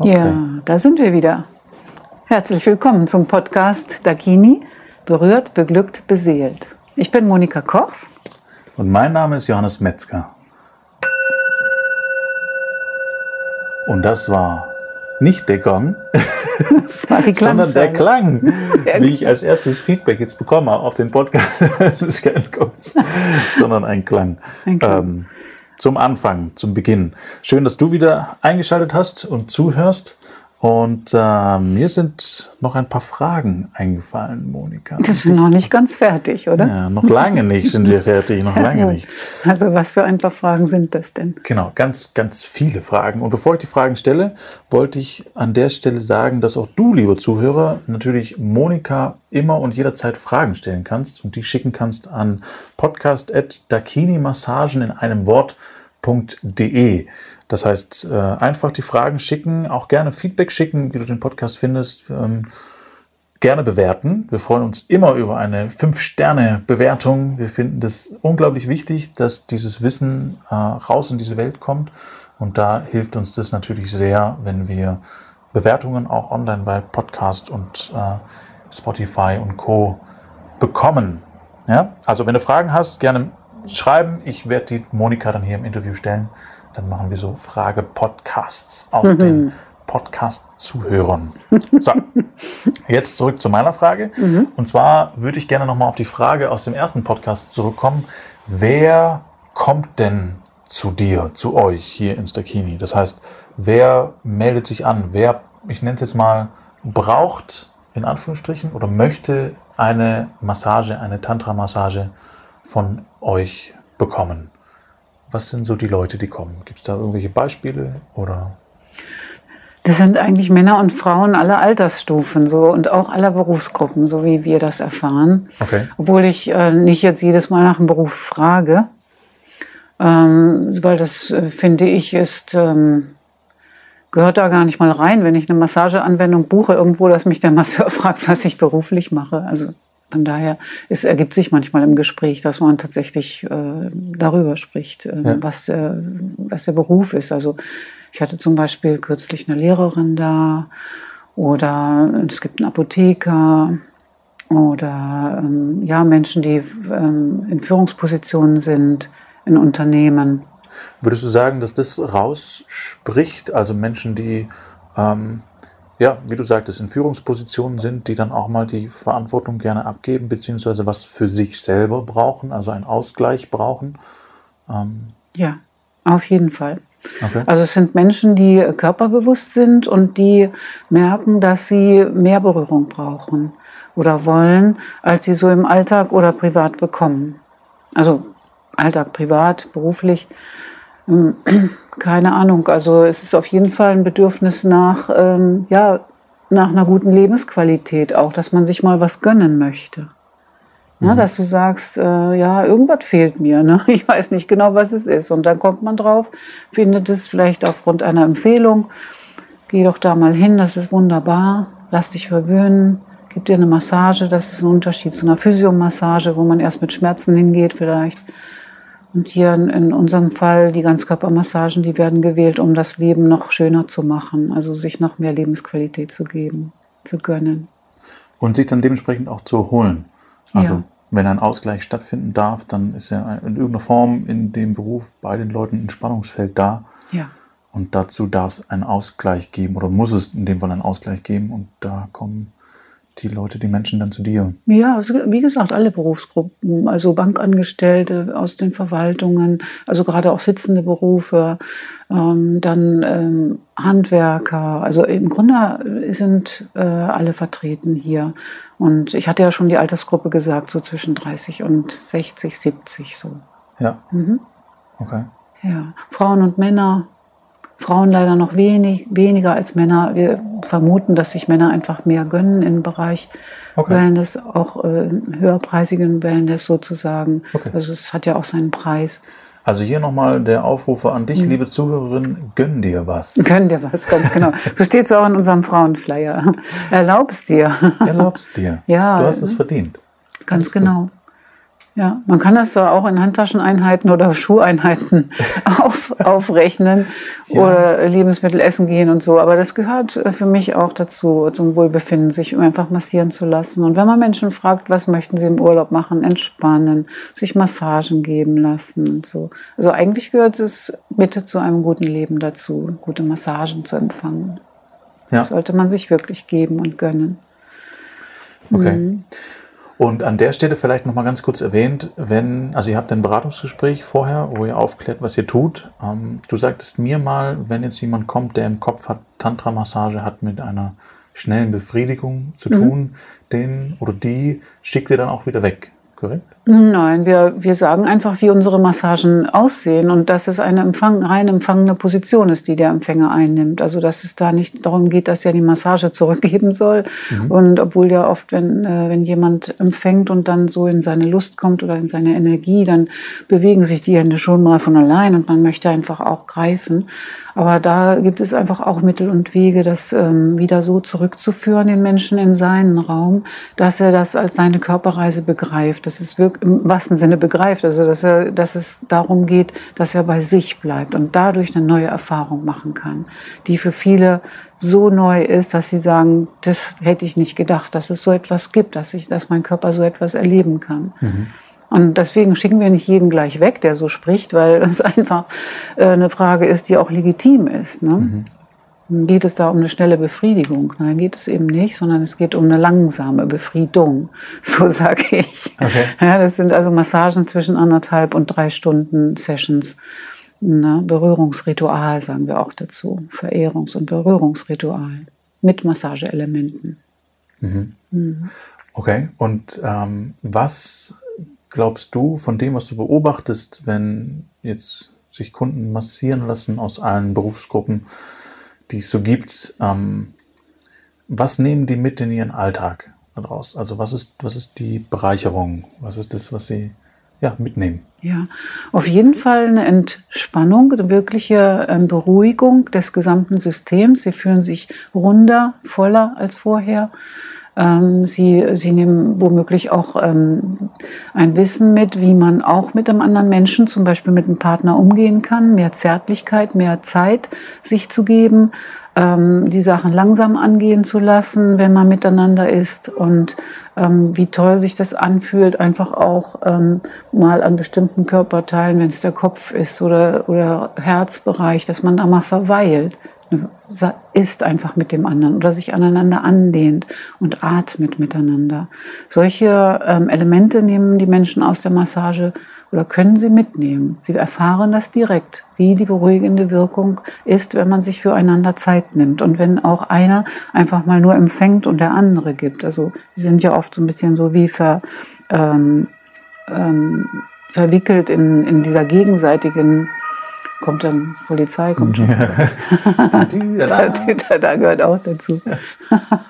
Okay. Ja, da sind wir wieder. Herzlich willkommen zum Podcast Dagini, berührt, beglückt, beseelt. Ich bin Monika Kochs. Und mein Name ist Johannes Metzger. Und das war nicht der Gong, sondern der Klang, wie ich als erstes Feedback jetzt bekomme auf den Podcast des Gongs, sondern ein Klang. Ein Klang. Ähm, zum Anfang, zum Beginn. Schön, dass du wieder eingeschaltet hast und zuhörst. Und äh, mir sind noch ein paar Fragen eingefallen, Monika. Wir sind noch nicht ganz fertig, oder? Ja, noch lange nicht sind wir fertig, noch lange nicht. Also was für ein paar Fragen sind das denn? Genau, ganz, ganz viele Fragen. Und bevor ich die Fragen stelle, wollte ich an der Stelle sagen, dass auch du, lieber Zuhörer, natürlich Monika immer und jederzeit Fragen stellen kannst und die schicken kannst an podcast.dakini-massagen in einem Wort.de. Das heißt, äh, einfach die Fragen schicken, auch gerne Feedback schicken, wie du den Podcast findest. Ähm, gerne bewerten. Wir freuen uns immer über eine 5-Sterne-Bewertung. Wir finden das unglaublich wichtig, dass dieses Wissen äh, raus in diese Welt kommt. Und da hilft uns das natürlich sehr, wenn wir Bewertungen auch online bei Podcast und äh, Spotify und Co. bekommen. Ja? Also wenn du Fragen hast, gerne schreiben. Ich werde die Monika dann hier im Interview stellen. Dann machen wir so Frage-Podcasts aus mhm. den Podcast-Zuhörern. So, jetzt zurück zu meiner Frage. Mhm. Und zwar würde ich gerne nochmal auf die Frage aus dem ersten Podcast zurückkommen. Wer kommt denn zu dir, zu euch hier im Stakini? Das heißt, wer meldet sich an? Wer, ich nenne es jetzt mal, braucht in Anführungsstrichen oder möchte eine Massage, eine Tantra-Massage von euch bekommen? Was sind so die Leute, die kommen? Gibt es da irgendwelche Beispiele oder? Das sind eigentlich Männer und Frauen aller Altersstufen so und auch aller Berufsgruppen, so wie wir das erfahren. Okay. Obwohl ich äh, nicht jetzt jedes Mal nach dem Beruf frage, ähm, weil das äh, finde ich ist ähm, gehört da gar nicht mal rein, wenn ich eine Massageanwendung buche irgendwo, dass mich der Masseur fragt, was ich beruflich mache. Also von daher, es ergibt sich manchmal im Gespräch, dass man tatsächlich äh, darüber spricht, äh, ja. was, der, was der Beruf ist. Also ich hatte zum Beispiel kürzlich eine Lehrerin da oder es gibt einen Apotheker oder ähm, ja, Menschen, die ähm, in Führungspositionen sind in Unternehmen. Würdest du sagen, dass das rausspricht, also Menschen, die ähm, ja, wie du sagtest, in Führungspositionen sind, die dann auch mal die Verantwortung gerne abgeben, beziehungsweise was für sich selber brauchen, also einen Ausgleich brauchen? Ähm ja, auf jeden Fall. Okay. Also es sind Menschen, die körperbewusst sind und die merken, dass sie mehr Berührung brauchen oder wollen, als sie so im Alltag oder privat bekommen. Also Alltag, privat, beruflich. Keine Ahnung. Also es ist auf jeden Fall ein Bedürfnis nach, ähm, ja, nach einer guten Lebensqualität auch, dass man sich mal was gönnen möchte. Ja, mhm. dass du sagst, äh, ja, irgendwas fehlt mir. Ne? Ich weiß nicht genau, was es ist. Und dann kommt man drauf, findet es vielleicht aufgrund einer Empfehlung. Geh doch da mal hin, das ist wunderbar. Lass dich verwöhnen. Gib dir eine Massage. Das ist ein Unterschied zu einer Physiomassage, wo man erst mit Schmerzen hingeht vielleicht. Und hier in unserem Fall die Ganzkörpermassagen, die werden gewählt, um das Leben noch schöner zu machen, also sich noch mehr Lebensqualität zu geben, zu gönnen. Und sich dann dementsprechend auch zu holen. Also ja. wenn ein Ausgleich stattfinden darf, dann ist ja in irgendeiner Form in dem Beruf bei den Leuten ein Spannungsfeld da. Ja. Und dazu darf es einen Ausgleich geben oder muss es in dem Fall einen Ausgleich geben. Und da kommen die Leute, die Menschen dann zu dir? Ja, also wie gesagt, alle Berufsgruppen, also Bankangestellte aus den Verwaltungen, also gerade auch sitzende Berufe, ähm, dann ähm, Handwerker. Also im Grunde sind äh, alle vertreten hier. Und ich hatte ja schon die Altersgruppe gesagt, so zwischen 30 und 60, 70 so. Ja. Mhm. Okay. Ja, Frauen und Männer, Frauen leider noch wenig, weniger als Männer. Wir vermuten, dass sich Männer einfach mehr gönnen im Bereich okay. Wellness, auch äh, höherpreisigen Wellness sozusagen. Okay. Also es hat ja auch seinen Preis. Also hier nochmal der Aufrufer an dich, mhm. liebe Zuhörerin, gönn dir was. Gönn dir was, ganz genau. So steht es auch in unserem Frauenflyer. Erlaubst dir. Erlaubst dir. Ja. Du hast es verdient. Ganz Alles genau. Gut. Ja, man kann das da auch in Handtascheneinheiten oder Schuheinheiten auf, aufrechnen ja. oder Lebensmittel essen gehen und so. Aber das gehört für mich auch dazu, zum Wohlbefinden, sich einfach massieren zu lassen. Und wenn man Menschen fragt, was möchten sie im Urlaub machen, entspannen, sich Massagen geben lassen und so. Also eigentlich gehört es bitte zu einem guten Leben dazu, gute Massagen zu empfangen. Ja. Das sollte man sich wirklich geben und gönnen. Okay. Mhm. Und an der Stelle vielleicht nochmal ganz kurz erwähnt, wenn, also ihr habt ein Beratungsgespräch vorher, wo ihr aufklärt, was ihr tut. Ähm, du sagtest mir mal, wenn jetzt jemand kommt, der im Kopf hat, Tantra-Massage hat mit einer schnellen Befriedigung zu tun, mhm. den oder die schickt ihr dann auch wieder weg korrekt? Nein, wir, wir sagen einfach, wie unsere Massagen aussehen und dass es eine empfang, rein empfangene Position ist, die der Empfänger einnimmt. Also dass es da nicht darum geht, dass er die Massage zurückgeben soll. Mhm. Und obwohl ja oft, wenn, äh, wenn jemand empfängt und dann so in seine Lust kommt oder in seine Energie, dann bewegen sich die Hände schon mal von allein und man möchte einfach auch greifen. Aber da gibt es einfach auch Mittel und Wege, das ähm, wieder so zurückzuführen, den Menschen in seinen Raum, dass er das als seine Körperreise begreift, dass es wirklich im wahrsten Sinne begreift, also dass, er, dass es darum geht, dass er bei sich bleibt und dadurch eine neue Erfahrung machen kann, die für viele so neu ist, dass sie sagen, das hätte ich nicht gedacht, dass es so etwas gibt, dass ich, dass mein Körper so etwas erleben kann. Mhm. Und deswegen schicken wir nicht jeden gleich weg, der so spricht, weil es einfach äh, eine Frage ist, die auch legitim ist. Ne? Mhm. Geht es da um eine schnelle Befriedigung? Nein, geht es eben nicht, sondern es geht um eine langsame Befriedung, so sage ich. Okay. Ja, das sind also Massagen zwischen anderthalb und drei Stunden Sessions. Ne? Berührungsritual sagen wir auch dazu. Verehrungs- und Berührungsritual mit Massageelementen. Mhm. Mhm. Okay, und ähm, was glaubst du von dem, was du beobachtest, wenn jetzt sich Kunden massieren lassen aus allen Berufsgruppen, die es so gibt, ähm, was nehmen die mit in ihren Alltag daraus? Also was ist, was ist die Bereicherung? Was ist das, was sie ja, mitnehmen? Ja, auf jeden Fall eine Entspannung, eine wirkliche ähm, Beruhigung des gesamten Systems. Sie fühlen sich runder, voller als vorher. Ähm, sie, sie nehmen womöglich auch ähm, ein Wissen mit, wie man auch mit einem anderen Menschen, zum Beispiel mit einem Partner, umgehen kann, mehr Zärtlichkeit, mehr Zeit sich zu geben, ähm, die Sachen langsam angehen zu lassen, wenn man miteinander ist. Und ähm, wie toll sich das anfühlt, einfach auch ähm, mal an bestimmten Körperteilen, wenn es der Kopf ist oder, oder Herzbereich, dass man da mal verweilt ist einfach mit dem anderen oder sich aneinander andehnt und atmet miteinander. Solche ähm, Elemente nehmen die Menschen aus der Massage oder können sie mitnehmen. Sie erfahren das direkt, wie die beruhigende Wirkung ist, wenn man sich füreinander Zeit nimmt und wenn auch einer einfach mal nur empfängt und der andere gibt. Also die sind ja oft so ein bisschen so wie ver, ähm, ähm, verwickelt in, in dieser gegenseitigen kommt dann Polizei, kommt schon. da, da gehört auch dazu.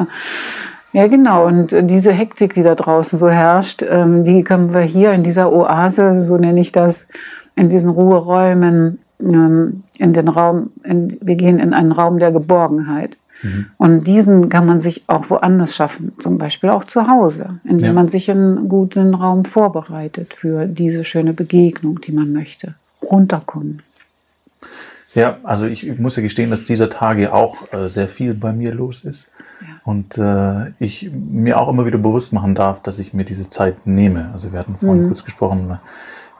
ja, genau. Und diese Hektik, die da draußen so herrscht, ähm, die können wir hier in dieser Oase, so nenne ich das, in diesen Ruheräumen, ähm, in den Raum, in, wir gehen in einen Raum der Geborgenheit. Mhm. Und diesen kann man sich auch woanders schaffen, zum Beispiel auch zu Hause, indem ja. man sich einen guten Raum vorbereitet für diese schöne Begegnung, die man möchte. Runterkommen. Ja, also ich, ich muss ja gestehen, dass dieser Tage auch äh, sehr viel bei mir los ist. Ja. Und äh, ich mir auch immer wieder bewusst machen darf, dass ich mir diese Zeit nehme. Also wir hatten vorhin mhm. kurz gesprochen,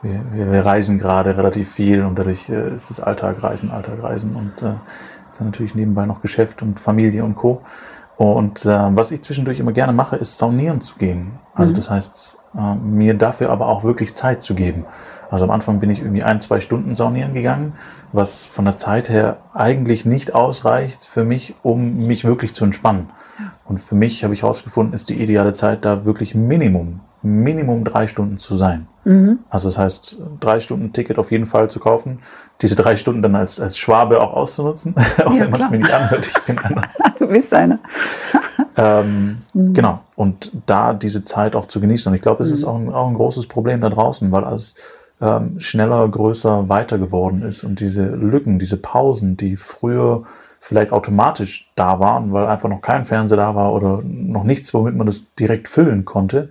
wir, wir, wir, reisen gerade relativ viel und dadurch äh, ist es Alltag, Reisen, Alltag, Reisen und äh, dann natürlich nebenbei noch Geschäft und Familie und Co. Und äh, was ich zwischendurch immer gerne mache, ist saunieren zu gehen. Also mhm. das heißt, äh, mir dafür aber auch wirklich Zeit zu geben. Also am Anfang bin ich irgendwie ein, zwei Stunden saunieren gegangen, was von der Zeit her eigentlich nicht ausreicht für mich, um mich wirklich zu entspannen. Und für mich habe ich herausgefunden, ist die ideale Zeit da wirklich Minimum, Minimum drei Stunden zu sein. Mhm. Also das heißt, drei Stunden Ticket auf jeden Fall zu kaufen, diese drei Stunden dann als, als Schwabe auch auszunutzen, auch ja, wenn man es mir nicht anhört. Ich bin einer. du bist einer. ähm, mhm. Genau. Und da diese Zeit auch zu genießen. Und ich glaube, das mhm. ist auch ein, auch ein großes Problem da draußen, weil als ähm, schneller, größer, weiter geworden ist und diese Lücken, diese Pausen, die früher vielleicht automatisch da waren, weil einfach noch kein Fernseher da war oder noch nichts, womit man das direkt füllen konnte,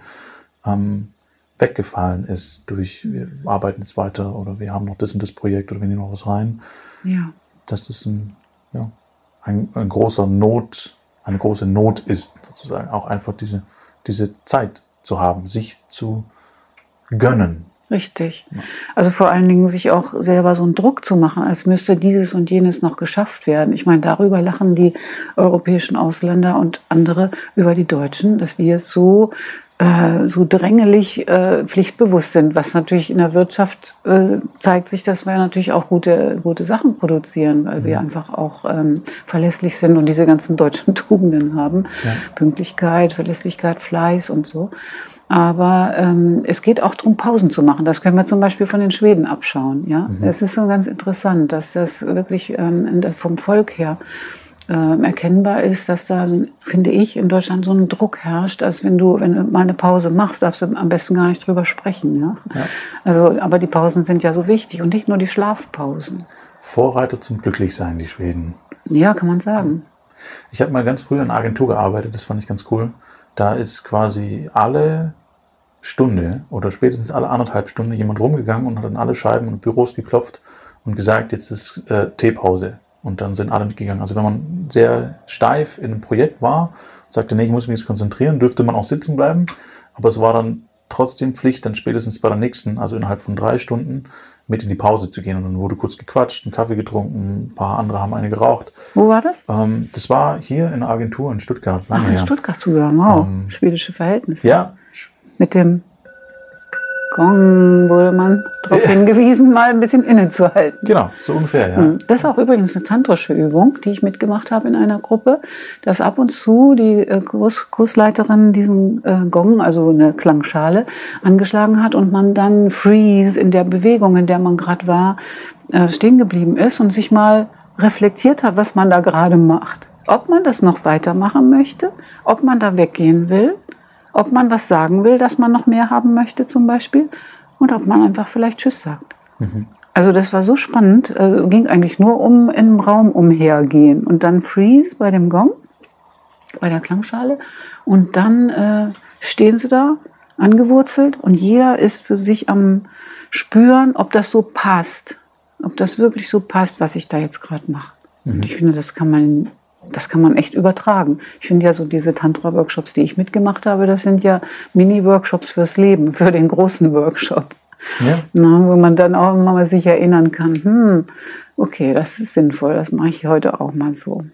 ähm, weggefallen ist durch, wir arbeiten jetzt weiter oder wir haben noch das und das Projekt oder wir nehmen noch was rein. Ja. Dass das ein, ja, ein, ein großer Not, eine große Not ist, sozusagen. Auch einfach diese, diese Zeit zu haben, sich zu gönnen. Richtig. Also vor allen Dingen sich auch selber so einen Druck zu machen, als müsste dieses und jenes noch geschafft werden. Ich meine, darüber lachen die europäischen Ausländer und andere über die Deutschen, dass wir so äh, so drängelig äh, pflichtbewusst sind, was natürlich in der Wirtschaft äh, zeigt sich, dass wir natürlich auch gute, gute Sachen produzieren, weil wir mhm. einfach auch ähm, verlässlich sind und diese ganzen deutschen Tugenden haben. Ja. Pünktlichkeit, Verlässlichkeit, Fleiß und so. Aber ähm, es geht auch darum, Pausen zu machen. Das können wir zum Beispiel von den Schweden abschauen. Ja, mhm. es ist so ganz interessant, dass das wirklich ähm, vom Volk her äh, erkennbar ist, dass da, finde ich, in Deutschland so ein Druck herrscht, als wenn du, wenn du mal eine Pause machst, darfst du am besten gar nicht drüber sprechen. Ja? ja. Also, aber die Pausen sind ja so wichtig und nicht nur die Schlafpausen. Vorreiter zum Glücklichsein, die Schweden. Ja, kann man sagen. Ich habe mal ganz früh in einer Agentur gearbeitet, das fand ich ganz cool. Da ist quasi alle Stunde oder spätestens alle anderthalb Stunden jemand rumgegangen und hat an alle Scheiben und Büros geklopft und gesagt, jetzt ist äh, Teepause. Und dann sind alle mitgegangen. Also wenn man sehr steif in einem Projekt war und sagte, nee, ich muss mich jetzt konzentrieren, dürfte man auch sitzen bleiben. Aber es war dann trotzdem Pflicht, dann spätestens bei der nächsten, also innerhalb von drei Stunden, mit in die Pause zu gehen. Und dann wurde kurz gequatscht, einen Kaffee getrunken, ein paar andere haben eine geraucht. Wo war das? Ähm, das war hier in der Agentur in Stuttgart. Lange Ach, in Stuttgart sogar, wow. Ähm, Schwedische Verhältnisse. Ja, mit dem Gong wurde man darauf hingewiesen, mal ein bisschen innezuhalten. Genau, so ungefähr, ja. Hm. Das ist auch übrigens eine tantrische Übung, die ich mitgemacht habe in einer Gruppe, dass ab und zu die äh, Kurs Kursleiterin diesen äh, Gong, also eine Klangschale, angeschlagen hat und man dann freeze in der Bewegung, in der man gerade war, äh, stehen geblieben ist und sich mal reflektiert hat, was man da gerade macht. Ob man das noch weitermachen möchte, ob man da weggehen will ob man was sagen will, dass man noch mehr haben möchte zum Beispiel und ob man einfach vielleicht Tschüss sagt. Mhm. Also das war so spannend, also ging eigentlich nur um im Raum umhergehen und dann Freeze bei dem Gong, bei der Klangschale und dann äh, stehen sie da angewurzelt und jeder ist für sich am spüren, ob das so passt, ob das wirklich so passt, was ich da jetzt gerade mache. Mhm. Und ich finde, das kann man das kann man echt übertragen. Ich finde ja so diese Tantra-Workshops, die ich mitgemacht habe, das sind ja Mini-Workshops fürs Leben, für den großen Workshop. Ja. Na, wo man dann auch mal sich erinnern kann, hm, okay, das ist sinnvoll, das mache ich heute auch mal so.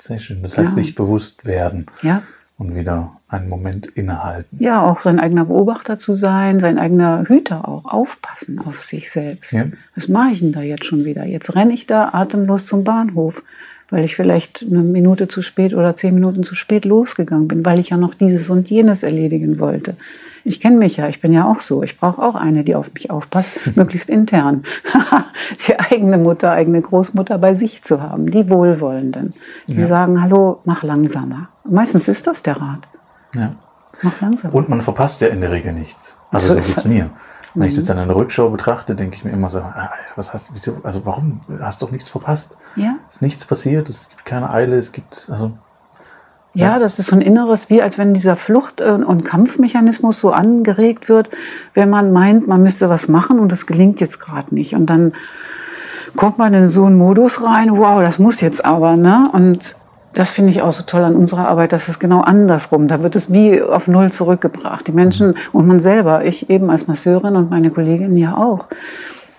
Sehr schön. Das heißt, ja. sich bewusst werden. Ja. Und wieder einen Moment innehalten. Ja, auch sein eigener Beobachter zu sein, sein eigener Hüter auch, aufpassen auf sich selbst. Ja. Was mache ich denn da jetzt schon wieder? Jetzt renne ich da atemlos zum Bahnhof weil ich vielleicht eine Minute zu spät oder zehn Minuten zu spät losgegangen bin, weil ich ja noch dieses und jenes erledigen wollte. Ich kenne mich ja, ich bin ja auch so. Ich brauche auch eine, die auf mich aufpasst, möglichst intern. die eigene Mutter, eigene Großmutter bei sich zu haben, die Wohlwollenden, die ja. sagen, hallo, mach langsamer. Meistens ist das der Rat. Ja. Mach langsamer. Und man verpasst ja in der Regel nichts. Also so geht's mir. Wenn ich das dann in der Rückschau betrachte, denke ich mir immer so, ah, was hast wieso, also warum? Hast doch nichts verpasst. Ja. Es ist nichts passiert, es gibt keine Eile, es gibt, also. Ja, ja, das ist so ein inneres, wie als wenn dieser Flucht- und Kampfmechanismus so angeregt wird, wenn man meint, man müsste was machen und das gelingt jetzt gerade nicht. Und dann kommt man in so einen Modus rein, wow, das muss jetzt aber, ne? Und das finde ich auch so toll an unserer Arbeit, dass es genau andersrum, da wird es wie auf Null zurückgebracht. Die Menschen und man selber, ich eben als Masseurin und meine Kolleginnen ja auch,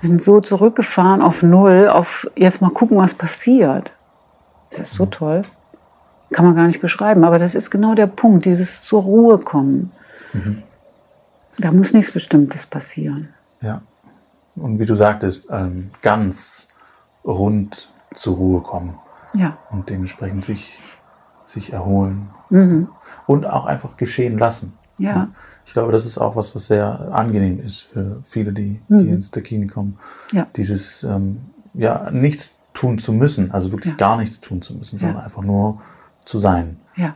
sind so zurückgefahren auf Null, auf jetzt mal gucken, was passiert. Das ist so toll. Kann man gar nicht beschreiben, aber das ist genau der Punkt, dieses zur Ruhe kommen. Mhm. Da muss nichts Bestimmtes passieren. Ja. Und wie du sagtest, ähm, ganz rund zur Ruhe kommen. Ja. Und dementsprechend sich, sich erholen. Mhm. Und auch einfach geschehen lassen. Ja. Ich glaube, das ist auch was, was sehr angenehm ist für viele, die mhm. hier ins Dakini kommen. Ja. Dieses, ähm, ja, nichts tun zu müssen, also wirklich ja. gar nichts tun zu müssen, sondern einfach nur zu sein. Ja.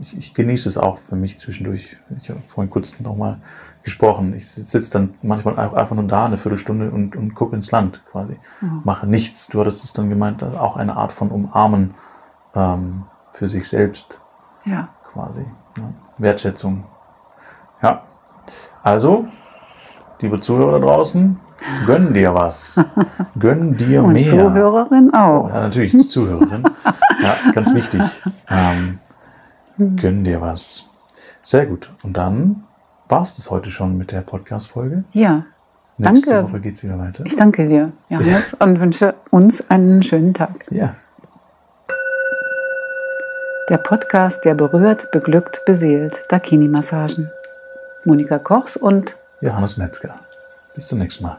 Ich, ich, genieße es auch für mich zwischendurch. Ich habe vorhin kurz nochmal gesprochen. Ich sitze dann manchmal auch einfach nur da eine Viertelstunde und, und gucke ins Land quasi. Mhm. Mache nichts. Du hattest es dann gemeint, auch eine Art von Umarmen ähm, für sich selbst. Ja. Quasi. Ja. Wertschätzung. Ja. Also, liebe Zuhörer da draußen, gönn dir was. Gönn dir Und mehr. Zuhörerin auch. Ja, natürlich, die Zuhörerin. ja, ganz wichtig. Ähm, gönn dir was. Sehr gut. Und dann war es das heute schon mit der Podcast-Folge. Ja. Nächste Danke. Woche geht es wieder weiter. Ich danke dir, Johannes, und wünsche uns einen schönen Tag. Ja. Der Podcast, der berührt, beglückt, beseelt. Dakini-Massagen. Monika Kochs und Johannes Metzger. Bis zum nächsten Mal.